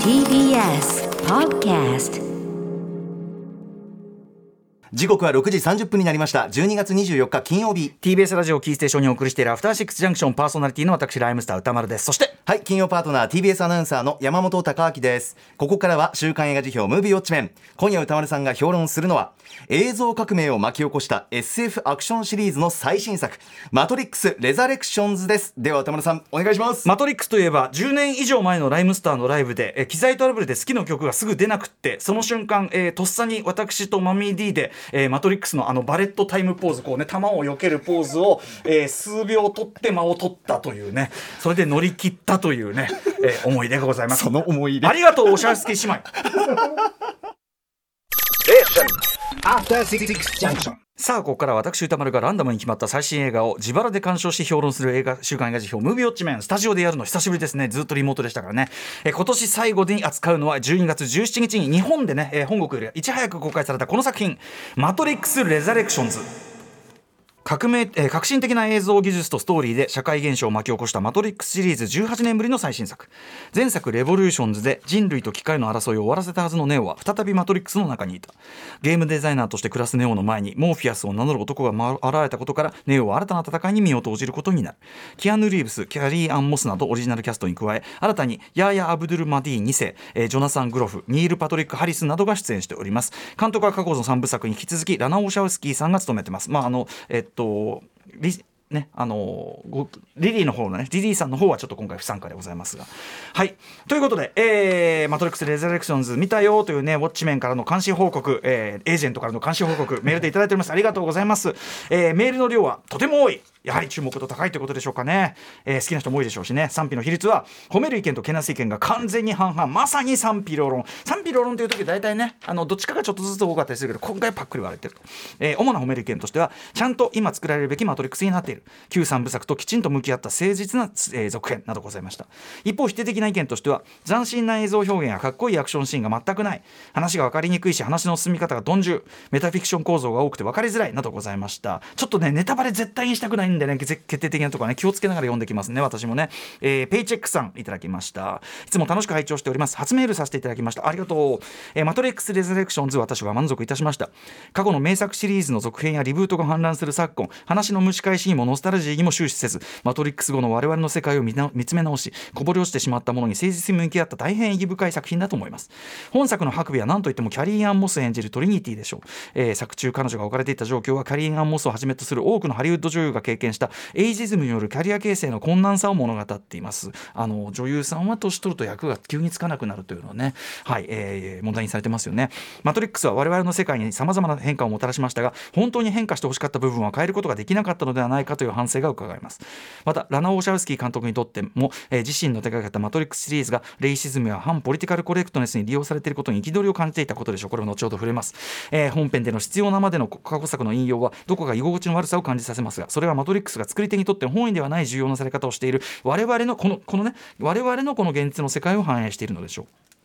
TBS Podcast 時刻は6時30分になりました。12月24日金曜日。TBS ラジオキーステーションにお送りしているアフターシックスジャンクションパーソナリティの私ライムスター宇多丸です。そしてはい金曜パートナー TBS アナウンサーの山本貴明です。ここからは週刊映画時評ムービーウォッチメン。今夜宇多丸さんが評論するのは映像革命を巻き起こした SF アクションシリーズの最新作マトリックスレザレクションズです。では宇多丸さんお願いします。マトリックスといえば10年以上前のライムスターのライブで、え機材トラブルで好きな曲がすぐ出なくってその瞬間、えーとっさに私とマミー D で、えーマトリックスのあのバレットタイムポーズこうね球を避けるポーズを、えー数秒取って間を取ったというね。それで乗り切ったというね、えー思い出がございます。その思い出。ありがとうおしゃすけ姉妹。After Six Junction. さあここから私歌丸がランダムに決まった最新映画を自腹で鑑賞して評論する映画週刊映画辞表ムービーウォッチメンスタジオでやるの久しぶりですね。ずっとリモートでしたからね。え今年最後に扱うのは12月17日に日本でね、え本国よりいち早く公開されたこの作品「マトリックス・レザレクションズ」革命、えー革新的な映像技術とストーリーで社会現象を巻き起こしたマトリックスシリーズ18年ぶりの最新作。前作レボリューションズで人類と機械の争いを終わらせたはずのネオは再びマトリックスの中にいた。ゲームデザイナーとして暮らすネオの前にモーフィアスを名乗る男が現れたことからネオは新たな戦いに身を投じることになる。キアヌ・リーブスキャリー・アン・モスなどオリジナルキャストに加え新たにヤーヤ・アブドゥル・マディ2世、えージョナサン・グロフニール・パトリック・ハリスなどが出演しております。監督は過去の3部作に引き続きラナ・オーシャウスキーさんが務めてます。まああのえっとリね、あのリリーの方のねリリーさんの方はちょっと今回不参加でございますが。はい。ということで、えーマトリックス・レザレクションズ見たよというねウォッチメンからの監視報告、えーエージェントからの監視報告メールでいただいております。ありがとうございます、えーメールの量はとても多い。やはり注目度高いということでしょうかね、えー好きな人も多いでしょうしね。賛否の比率は褒める意見とけなす意見が完全に半々。まさに賛否両論。賛否両論という時大体ねあのどっちかがちょっとずつ多かったりするけど今回パックリ割れてると、えー主な褒める意見としてはちゃんと今作られるべきマトリックスになっている。旧三部作ときちんと向き合った誠実な、えー続編などございました。一方否定的な意見としては斬新な映像表現やかっこいいアクションシーンが全くない。話が分かりにくいし話の進み方が鈍重メタフィクション構造が多くて分かりづらいなどございました。ちょっとねネタバレ絶対にしたくないでね決定的なところはね気をつけながら読んできますね私もね、えーペイチェックさんいただきました。いつも楽しく拝聴しております。初メールさせていただきました。ありがとう、えーマトリックス・レザレクションズ私は満足いたしました。過去の名作シリーズの続編やリブートが氾濫する昨今話の蒸し返しにもノスタルジーにも終始せずマトリックス後の我々の世界を見つめ直しこぼれ落ちてしまったものに誠実に向き合った大変意義深い作品だと思います。本作のハクビは何といってもキャリー・アン・モス演じるトリニティでしょう、えー作中彼女が置かれていた状況はキャリー・アン・モスをはじめとする多くのハリウッド女優が経験したエイジズムによるキャリア形成の困難さを物語っています。あの女優さんは年取ると役が急につかなくなるというのはねはい、えー問題にされてますよね。マトリックスは我々の世界にさまざまな変化をもたらしましたが本当に変化してほしかった部分は変えることができなかったのではないかという反省が伺えます。またラナ・オーシャウスキー監督にとっても、えー自身の手がけたマトリックスシリーズがレイシズムや反ポリティカルコレクトネスに利用されていることに憤りを感じていたことでしょう。これを後ほど触れます、えー本編での必要なまでの過去作の引用はどこか居心地の悪さを感じさせますがそれはマトリックスが作り手にとって本意ではない重要なされ方をしている。我々のこのこのね我々のこの現実の世界を反映しているのでしょう。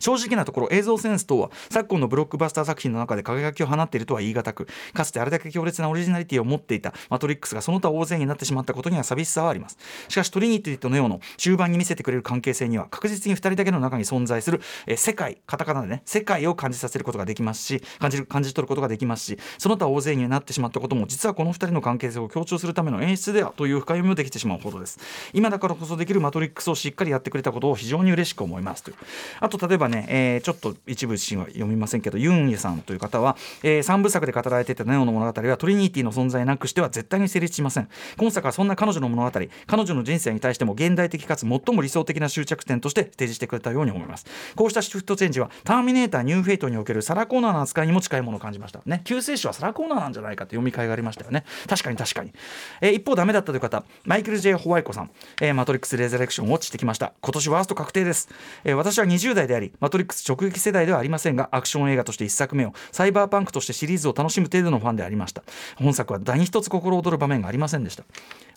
正直なところ映像センス等は昨今のブロックバスター作品の中で輝きを放っているとは言い難くかつてあれだけ強烈なオリジナリティを持っていたマトリックスがその他大勢になってしまったことには寂しさはあります。しかしトリニティとネオの中盤に見せてくれる関係性には確実に2人だけの中に存在する、え世界カタカナでね世界を感じさせることができますし感じる感じ取ることができますしその他大勢になってしまったことも実はこの2人の関係性を強調するための演出ではという深読みもできてしまうほどです。今だからこそできるマトリックスをしっかりやってくれたことを非常に嬉しく思いますという。あと例えばね、えーちょっと一部シーンは読みませんけどユンユさんという方は、え3部作で語られていたネオの物語はトリニティの存在なくしては絶対に成立しません。今作はそんな彼女の物語彼女の人生に対しても現代的かつ最も理想的な終着点として提示してくれたように思います。こうしたシフトチェンジはターミネーターニューフェイトにおけるサラ・コナーの扱いにも近いものを感じました。ね救世主はサラ・コナーなんじゃないかと読み替えがありましたよね。確かに確かに、えー一方ダメだったという方マイケル・ J・ ホワイコさん、えーマトリックス・レザレクションをウォッチしてきました。今年ワースト確定です、えー私は20代でありマトリックス直撃世代ではありませんがアクション映画として1作目をサイバーパンクとしてシリーズを楽しむ程度のファンでありました。本作は何一つ心躍る場面がありませんでした。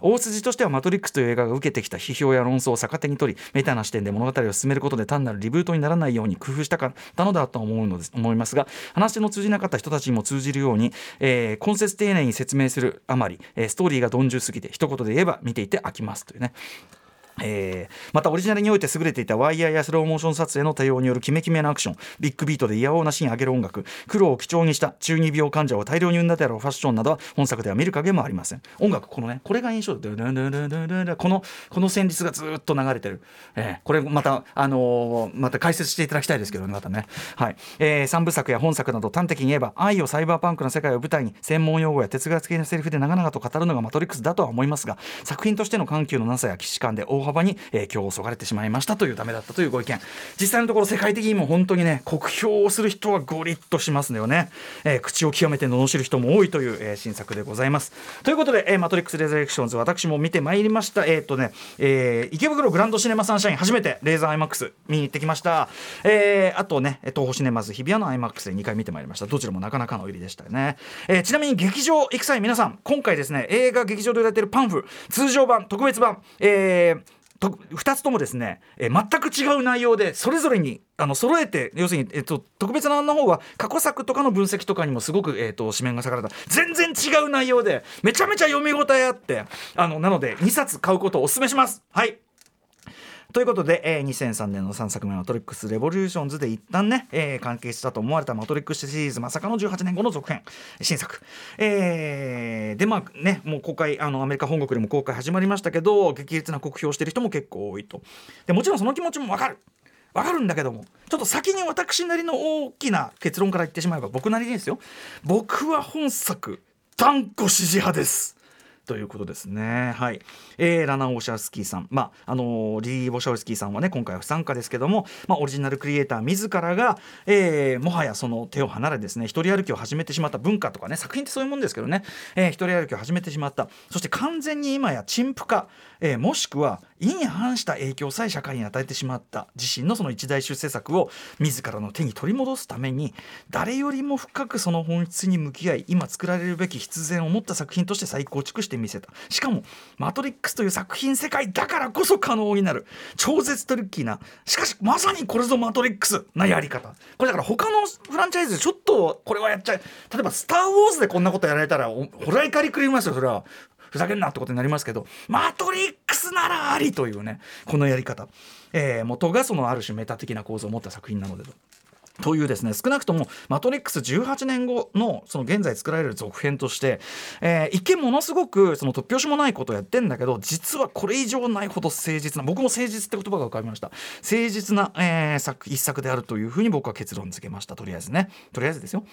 大筋としてはマトリックスという映画が受けてきた批評や論争を逆手に取りメタな視点で物語を進めることで単なるリブートにならないように工夫したかったのだと思うのです思いますが話の通じなかった人たちにも通じるように、えー、根節丁寧に説明するあまり、えーストーリーが鈍重すぎて一言で言えば見ていて飽きますというね。えーまたオリジナルにおいて優れていたワイヤーやスローモーション撮影の対応によるキメキメなアクションビッグビートで嫌おうなシーン上げる音楽苦労を基調にした中二病患者を大量に生んだであろうファッションなどは本作では見る影もありません。音楽このねこれが印象でこのこの旋律がずっと流れてる、えーこれまたあのーまた解説していただきたいですけどねまたね。はい、え3部作や本作など端的に言えば愛をサイバーパンクの世界を舞台に専門用語や哲学的なセリフで長々と語るのがマトリックスだとは思いますが作品としての緩急のなさや既視感で大幅に影響をそがれてしまいましたというダメだったというご意見。実際のところ世界的にも本当にね酷評をする人はゴリッとしますのよね、えー口を極めて罵る人も多いという、えー新作でございます。ということで、えーマトリックス・レザレクションズ私も見てまいりました。えーっとね、えー池袋グランドシネマサンシャイン初めてレーザー IMAX 見に行ってきました、えーあとね東宝シネマズ日比谷の IMAX で2回見てまいりました。どちらもなかなかの入りでしたよね、えーちなみに劇場行く際皆さん今回ですね映画劇場で売られているパンフ通常版特別版えー2つともですね、えー全く違う内容でそれぞれにあの揃えて要するに、えっと特別な案の方は過去作とかの分析とかにもすごく、えっと紙面が割かれた。全然違う内容でめちゃめちゃ読み応えあってあのなので2冊買うことをお勧めします。はい。ということで、えー2003年の3作目「マトリックス・レボリューションズ」で一旦ね、えー完結したと思われた「マトリックス」シリーズまさかの18年後の続編新作、えーでまあねもう公開あのアメリカ本国でも公開始まりましたけど激烈な酷評してる人も結構多いと。でもちろんその気持ちもわかる。わかるんだけどもちょっと先に私なりの大きな結論から言ってしまえば僕なりですよ。僕は本作断固支持派です。ということですね。はい。えーラナ・オシャスキーさん、まああのーリー・ボシャウスキーさんはね今回は不参加ですけども、まあオリジナルクリエイター自らが、えーもはやその手を離れですね一人歩きを始めてしまった文化とかね作品ってそういうもんですけどね、えー一人歩きを始めてしまったそして完全に今や陳腐化、えーもしくは意に反した影響さえ社会に与えてしまった。自身のその一大出世作を自らの手に取り戻すために誰よりも深くその本質に向き合い今作られるべき必然を持った作品として再構築してみせた。しかも「マトリックス」という作品世界だからこそ可能になる。超絶トリッキーな。しかしまさにこれぞ「マトリックス」なやり方。これだから他のフランチャイズでちょっとこれはやっちゃう。例えば「スター・ウォーズ」でこんなことやられたらほら怒りくりますよそれは。ふざけんなってことになりますけど「マトリックスならあり」というねこのやり方、えー元がそのある種メタ的な構造を持った作品なのでと。というですね少なくとも「マトリックス」18年後のその現在作られる続編として、えー一見ものすごくその突拍子もないことをやってんだけど実はこれ以上ないほど誠実な僕も誠実って言葉が浮かびました。誠実な、えー作一作であるというふうに僕は結論付けました。とりあえずね。とりあえずですよ、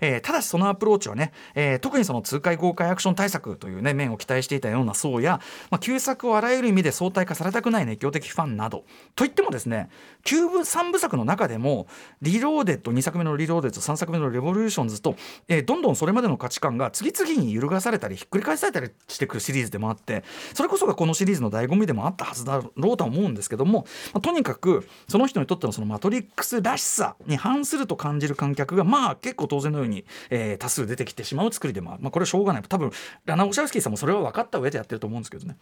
えーただしそのアプローチはね、えー特にその痛快豪快アクション大作というね面を期待していたような層や、まあ、旧作をあらゆる意味で相対化されたくない熱狂的ファンなど。といってもですね旧3部作の中でもリローデッド2作目のリローデッド3作目のレボリューションズと、えーどんどんそれまでの価値観が次々に揺るがされたりひっくり返されたりしてくるシリーズでもあってそれこそがこのシリーズの醍醐味でもあったはずだろうとは思うんですけども、まあとにかくその人にとってのそのマトリックスらしさに反すると感じる観客がまあ結構当然のように、にえー多数出てきてしまう作りでもある、まあ、これはしょうがない。多分ラナ・オシャルスキーさんもそれは分かった上でやってると思うんですけどね。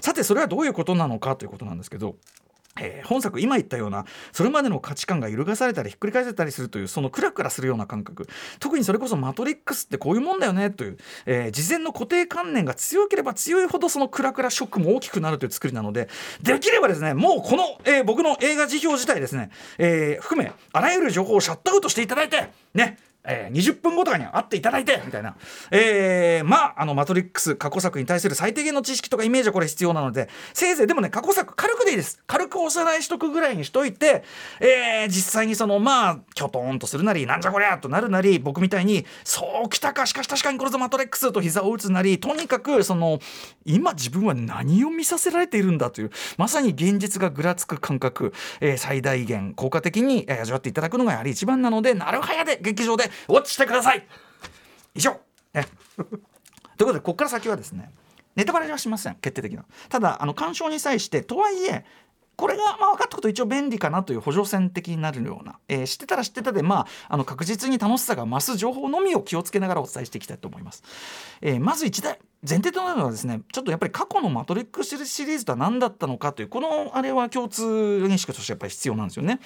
さてそれはどういうことなのかということなんですけどえー本作今言ったようなそれまでの価値観が揺るがされたりひっくり返せたりするというそのクラクラするような感覚。特にそれこそ「マトリックス」ってこういうもんだよねという、えー事前の固定観念が強ければ強いほどそのクラクラショックも大きくなるという作りなのでできればですねもうこの、えー僕の映画時評自体ですね、え含めあらゆる情報をシャットアウトしていただいてねえー20分後とかに会っていただいてみたいな、えーまああの「マトリックス」過去作に対する最低限の知識とかイメージはこれ必要なのでせいぜいでもね過去作軽くでいいです。軽くおさらいしとくぐらいにしといて、えー実際にそのまあきょとんとするなりなんじゃこりゃとなるなり僕みたいにそうきたかしかし確かにこれぞマトリックスと膝を打つなりとにかくその今自分は何を見させられているんだというまさに現実がぐらつく感覚、えー最大限効果的に、味わっていただくのがやはり一番なのでなるはやで劇場でウォッチしてください。以上。ね。ということでここから先はですねネタバレはしません。決定的な。ただあの鑑賞に際してとはいえこれがまあ分かったこと一応便利かなという補助線的になるような、えー知ってたら知ってたで、まあ、あの確実に楽しさが増す情報のみを気をつけながらお伝えしていきたいと思います。えーまず1台前提となるのはですねちょっとやっぱり過去の「マトリックス」シリーズとは何だったのかというこのあれは共通認識としてやっぱり必要なんですよね。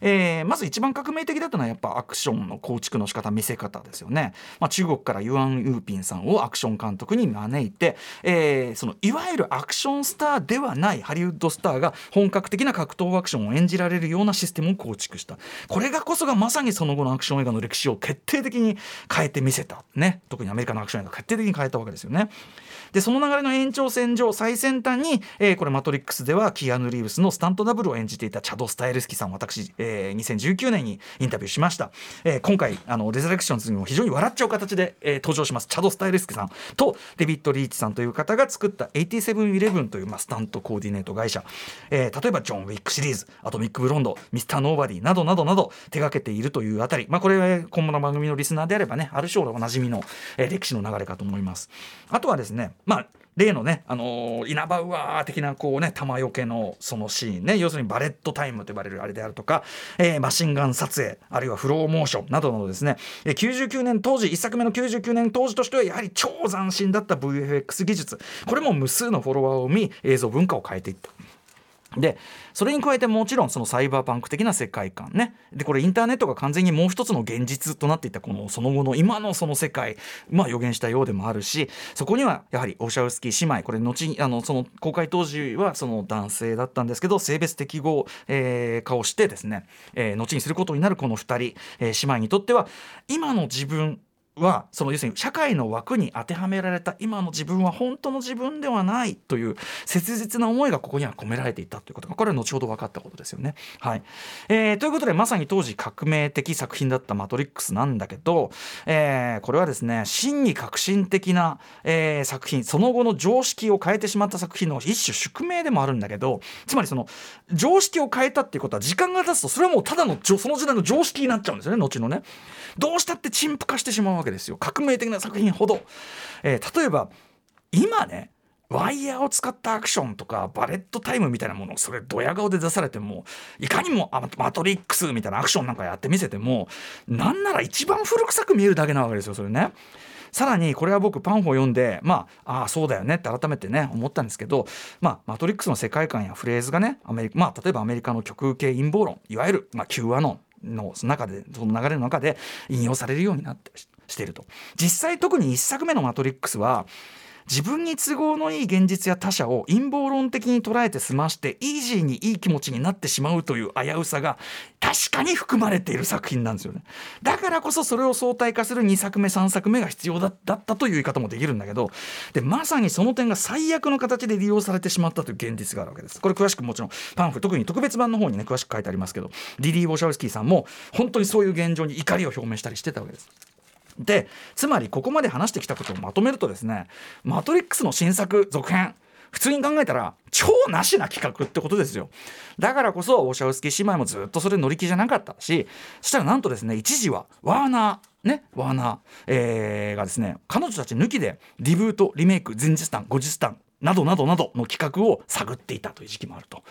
えー、まず一番革命的だったのはやっぱアクションの構築の仕方見せ方ですよね。まあ、中国からユアン・ユーピンさんをアクション監督に招いて、えー、そのいわゆるアクションスターではないハリウッドスターが本格的な格闘アクションを演じられるようなシステムを構築したこれがこそがまさにその後のアクション映画の歴史を決定的に変えてみせた、ね、特にアメリカのアクション映画を決定的に変えたわけですよねでその流れの延長線上最先端に、えー、これ「マトリックス」ではキアヌ・リーブスのスタントダブルを演じていたチャド・スタイルスキさん私、えー、2019年にインタビューしました、えー、今回あのレザレクションズにも非常に笑っちゃう形で、えー、登場しますチャド・スタイルスキさんとデビッド・リーチさんという方が作った8711という、まあ、スタントコーディネート会社、えー、例えばジョン・ウィックシリーズアトミック・ブロンドミスター・ノーバディなどなどなど手がけているというあたり、まあ、これは今後の番組のリスナーであればねある種おなじみの、えー、歴史の流れかと思います。あとはですねまあ例のね、あのー、稲葉うわー的なこうね玉よけのそのシーンね。要するにバレットタイムと呼ばれるあれであるとか、えー、マシンガン撮影あるいはフローモーションなどのですね、えー、99年当時1作目の99年当時としてはやはり超斬新だった VFX 技術。これも無数のフォロワーを生み映像文化を変えていった。でそれに加えてもちろんそのサイバーパンク的な世界観ね。でこれインターネットが完全にもう一つの現実となっていたこのその後の今のその世界まあ予言したようでもあるしそこにはやはりオシャウスキー姉妹これ後にあのその公開当時はその男性だったんですけど性別適合、えー、化をしてですね、えー、後にすることになるこの2人、えー、姉妹にとっては今の自分はその要するに社会の枠に当てはめられた今の自分は本当の自分ではないという切実な思いがここには込められていたということがこれは後ほど分かったことですよね。はいえー、ということでまさに当時革命的作品だった「マトリックス」なんだけど、えー、これはですね真に革新的な、えー、作品その後の常識を変えてしまった作品の一種宿命でもあるんだけどつまりその常識を変えたっていうことは時間が経つとそれはもうただのその時代の常識になっちゃうんですよね後のね。どうしたって陳腐化してしまうわけですよ。革命的な作品ほど、えー、例えば今ねワイヤーを使ったアクションとかバレットタイムみたいなものをそれドヤ顔で出されてもいかにもマトリックスみたいなアクションなんかやってみせてもなんなら一番古臭く見えるだけなわけですよそれね。さらにこれは僕パンフを読んでまあああそうだよねって改めてね思ったんですけどまあマトリックスの世界観やフレーズがねアメリカまあ例えばアメリカの極右系陰謀論いわゆる、まあ、Q アノン。の中でその流れの中で引用されるようになってしていると。実際特に1作目の「マトリックス」は自分に都合のいい現実や他者を陰謀論的に捉えて済ましてイージーにいい気持ちになってしまうという危うさが確かに含まれている作品なんですよね。だからこそそれを相対化する2作目3作目が必要だったという言い方もできるんだけどでまさにその点が最悪の形で利用されてしまったという現実があるわけです。これ詳しくもちろんパンフ特に特別版の方にね詳しく書いてありますけどリリー・ウォシャウスキーさんも本当にそういう現状に怒りを表明したりしてたわけです。でつまりここまで話してきたことをまとめるとですね「マトリックス」の新作続編普通に考えたら超なしな企画ってことですよだからこそウォシャウスキー姉妹もずっとそれ乗り気じゃなかったしそしたらなんとですね一時はワーナーねワーナー、えー、がですね彼女たち抜きでリブートリメイク前日談後日談などなどなどの企画を探っていたという時期もあると。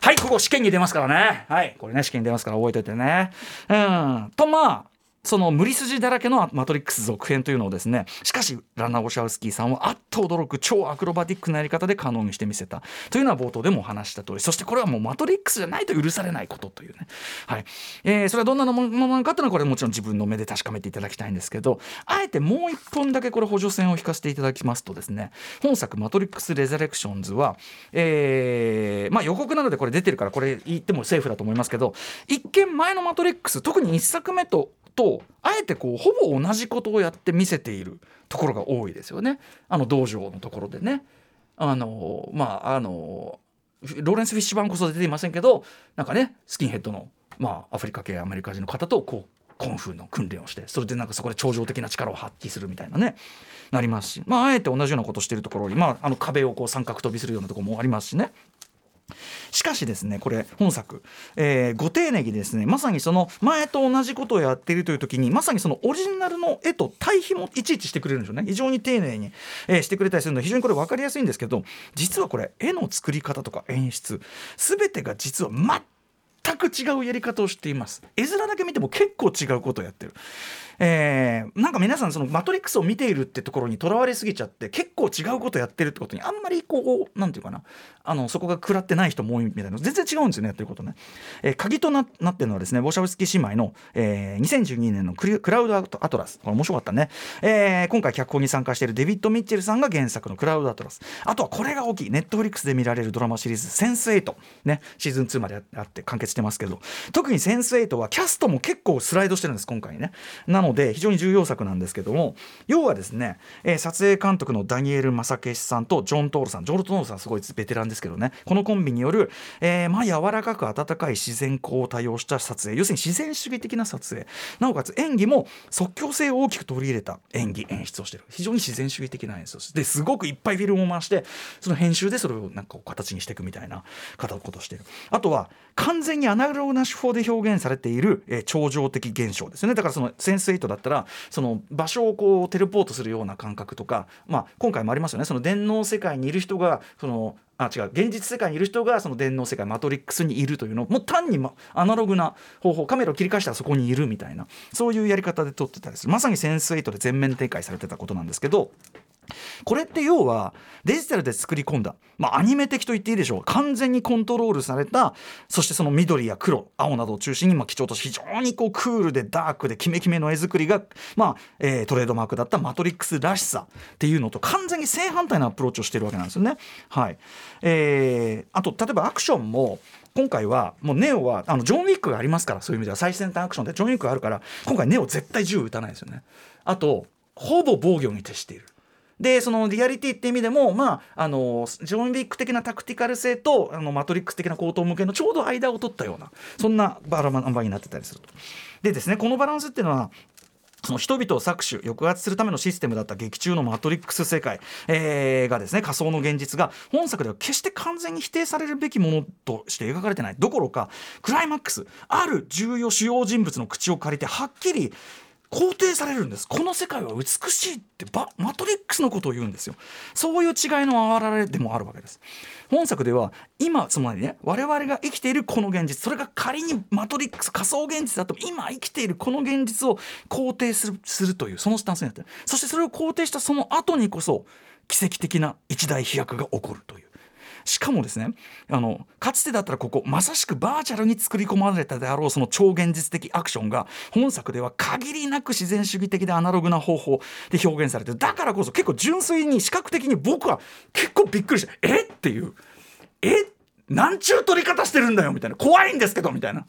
はい、ここ試験に出ますからね。はい、これね、試験に出ますから覚えておいてね。うん。と、まあ、その無理筋だらけの「マトリックス」続編というのをですねしかしランナ・オシャウスキーさんはあっと驚く超アクロバティックなやり方で可能にしてみせた。というのは冒頭でもお話した通りそしてこれはもう「マトリックス」じゃないと許されないことというね、はい。えー、それはどんなものなのかというのはこれもちろん自分の目で確かめていただきたいんですけどあえてもう一本だけこれ補助線を引かせていただきますとですね本作「マトリックス・レザレクションズは」えー、まあ予告なのでこれ出てるからこれ言ってもセーフだと思いますけど一見前の「マトリックス」特に1作目ととあえてこうほぼ同じことをやって見せているところが多いですよねあの道場のところでね。あのまああのローレンス・フィッシュバンこそ出ていませんけどなんかねスキンヘッドの、まあ、アフリカ系アメリカ人の方とこうコンフーの訓練をしてそれでなんかそこで超常的な力を発揮するみたいなねなりますし、まあ、あえて同じようなことしてるところに、まあ、あの壁をこう三角飛びするようなところもありますしね。しかしですねこれ本作、えー、ご丁寧にですねまさにその前と同じことをやっているという時にまさにそのオリジナルの絵と対比もいちいちしてくれるんですよね。非常に丁寧に、えー、してくれたりするので非常にこれ分かりやすいんですけど実はこれ絵の作り方とか演出全てが実は全く違うやり方をしています。絵面だけ見ても結構違うことをやってる。えーなんか皆さんそのマトリックスを見ているってところにとらわれすぎちゃって結構違うことやってるってことにあんまりこうなんていうかな。あのそこが食らってない人も多いみたいな全然違うんですよねやってることね、えー鍵とななってるのはですねボシャウスキー姉妹の、えー2012年のクリクラウドアトラス。これ面白かったね、えー今回脚本に参加しているデビッド・ミッチェルさんが原作のクラウドアトラス。あとはこれが大きいネットフリックスで見られるドラマシリーズ「センス8」ね。シーズン2まであって完結してますけど。特に「センス8」はキャストも結構スライドしてるんです今回ね。なので非常に重要作なんですけども要はですね、えー撮影監督のダニエル・マサケシさんとジョン・トールさんジョン・トールさんすごいベテランですけどねこのコンビによる、えーまあ柔らかく温かい自然光を多用した撮影要するに自然主義的な撮影なおかつ演技も即興性を大きく取り入れた演技演出をしてる。非常に自然主義的な演出をしてですごくいっぱいフィルムを回してその編集でそれをなんか形にしていくみたいなことをしてる。あとは完全にアナログな手法で表現されている、えー超常的現象ですよね。だからそのセンス8だったらその場所をこうテレポートするような感覚とか、まあ、今回もありますよね。その電脳世界にいる人がそのあ違う現実世界にいる人がその電脳世界マトリックスにいるというのをもう単に、ま、アナログな方法カメラを切り返したらそこにいるみたいなそういうやり方で撮ってたりする。まさにセンス8で全面展開されてたことなんですけどこれって要はデジタルで作り込んだ、まあ、アニメ的と言っていいでしょう完全にコントロールされたそしてその緑や黒青などを中心にまあ基調として非常にこうクールでダークでキメキメの絵作りが、まあえートレードマークだったマトリックスらしさっていうのと完全に正反対なアプローチをしてるわけなんですよね。はいえーあと例えばアクションも今回はもうネオはあのジョン・ウィックがありますからそういう意味では最先端アクションでジョン・ウィックがあるから今回ネオ絶対銃撃たないですよね。あとほぼ防御に徹している。でそのリアリティって意味でもまああのジョン・ウィック的なタクティカル性とあのマトリックス的な高等向けのちょうど間を取ったようなそんなバランバになってたりすると。でですねこのバランスっていうのはその人々を搾取抑圧するためのシステムだった劇中のマトリックス世界、えーがですね仮想の現実が本作では決して完全に否定されるべきものとして描かれてないどころかクライマックスある重要主要人物の口を借りてはっきり肯定されるんです。この世界は美しいってマトリックスのことを言うんですよ。そういう違いの表れでもあるわけです。本作では今つまりね我々が生きているこの現実それが仮にマトリックス仮想現実だと今生きているこの現実を肯定するするというそのスタンスになってそしてそれを肯定したその後にこそ奇跡的な一大飛躍が起こるという。しかもですねあのかつてだったらここまさしくバーチャルに作り込まれたであろうその超現実的アクションが本作では限りなく自然主義的でアナログな方法で表現されてる。だからこそ結構純粋に視覚的に僕は結構びっくりした。え？っていう。え？なんちゅう撮り方してるんだよみたいな。怖いんですけどみたいな。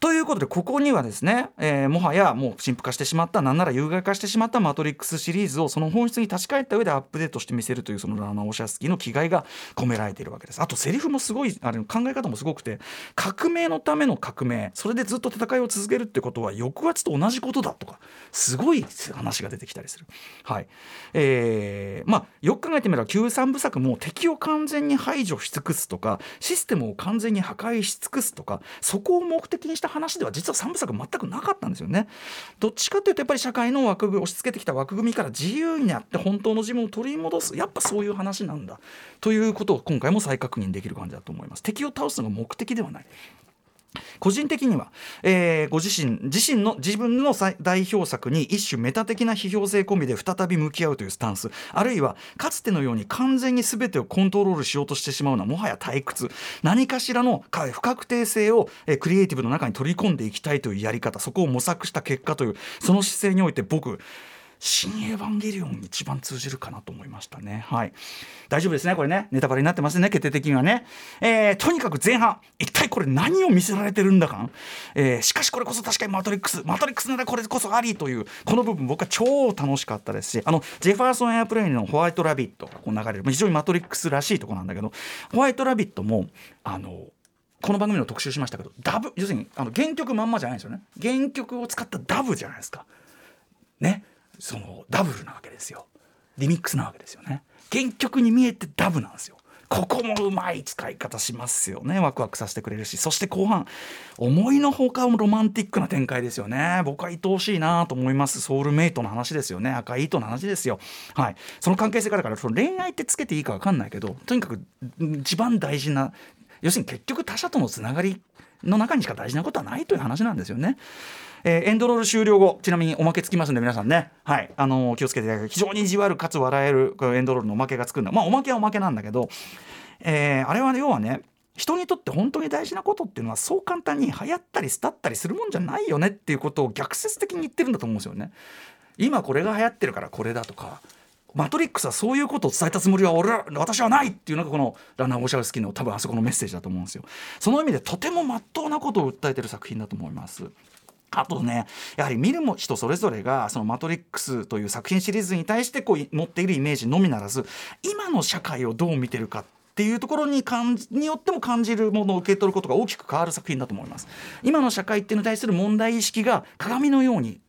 ということでここにはですね、えーもはやもう陳腐化してしまったなんなら有害化してしまったマトリックスシリーズをその本質に立ち返った上でアップデートして見せるというそのラナ・オシャスキーの気概が込められているわけです。あとセリフもすごいあれ考え方もすごくて革命のための革命それでずっと戦いを続けるってことは抑圧と同じことだとかすごい話が出てきたりする。はい。えーまあよく考えてみれば旧三部作も敵を完全に排除し尽くすとかシステムを完全に破壊し尽くすとかそこを目的にした話では実は三部作全くなかったんですよね。どっちかというとやっぱり社会の枠組み押し付けてきた枠組みから自由になって本当の自分を取り戻すやっぱそういう話なんだということを今回も再確認できる感じだと思います。敵を倒すのが目的ではない。個人的には、えーご自身自身の自分の代表作に一種メタ的な批評性込みで再び向き合うというスタンスあるいはかつてのように完全に全てをコントロールしようとしてしまうのはもはや退屈。何かしらの不確定性を、えークリエイティブの中に取り込んでいきたいというやり方そこを模索した結果というその姿勢において僕新エヴァンゲリオンに一番通じるかなと思いましたね。はい。大丈夫ですね、これね。ネタバレになってますね、決定的にはね。えーとにかく前半、一体これ何を見せられてるんだかえーしかしこれこそ確かにマトリックス、マトリックスならこれこそありという、この部分僕は超楽しかったですし、あの、ジェファーソン・エアプレインのホワイトラビットがこう流れる、非常にマトリックスらしいとこなんだけど、ホワイトラビットも、あの、この番組の特集しましたけどダブ要するにあの原曲まんまじゃないんですよね。原曲を使ったダブじゃないですか。ね。そのダブルなわけですよ。リミックスなわけですよね。原曲に見えてダブなんですよ。ここもうまい使い方しますよね。ワクワクさせてくれるし。そして後半思いのほかロマンティックな展開ですよね。僕は愛おしいなと思います。ソウルメイトの話ですよね。赤い糸の話ですよ。はい。その関係性からだからその恋愛ってつけていいか分かんないけどとにかく一番大事な要するに結局他者とのつながりの中にしか大事なことはないという話なんですよね。えーエンドロール終了後ちなみにおまけつきますんで皆さんね、はいあのー気をつけていただき非常に意地悪かつ笑えるこのエンドロールのおまけがつくんだまあおまけはおまけなんだけど、えーあれはね要はね人にとって本当に大事なことっていうのはそう簡単に流行ったり廃ったりするもんじゃないよねっていうことを逆説的に言ってるんだと思うんですよね。今これが流行ってるからこれだとかマトリックスはそういうことを伝えたつもりは俺は私はないっていうのがこのラナー・ウォシャウスキーの多分あそこのメッセージだと思うんですよ。その意味でとても真っ当なことを訴えてる作品だと思います。あとねやはり見るも人それぞれがその「マトリックス」という作品シリーズに対してこう持っているイメージのみならず今の社会をどう見てるかっていうところに感じによっても感じるものを受け取ることが大きく変わる作品だと思います。今の社会っていうのに対する問題意識が鏡のように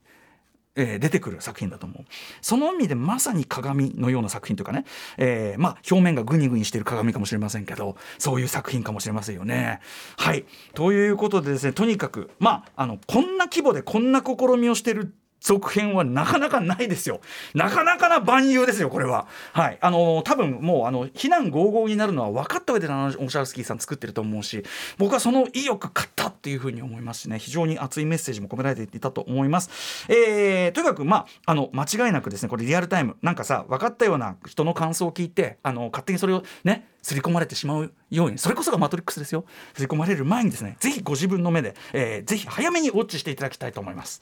えー出てくる作品だと思うその意味でまさに鏡のような作品というかね、えーまあ表面がグニグニしてる鏡かもしれませんけどそういう作品かもしれませんよね。はいということでですねとにかくまああのこんな規模でこんな試みをしてる続編はなかなかないですよ。なかなかな万有ですよ、これは。はい。あの多分もう、あの、非難合々になるのは分かった上で、オシャルスキーさん作ってると思うし、僕はその意欲買ったっていうふうに思いますしね、非常に熱いメッセージも込められていたと思います。えーとにかく、まあ、あの、間違いなくですね、これリアルタイム、なんかさ、分かったような人の感想を聞いて、あの、勝手にそれをね、刷り込まれてしまうようにそれこそがマトリックスですよ刷り込まれる前にですねぜひご自分の目で、えーぜひ早めにウォッチしていただきたいと思います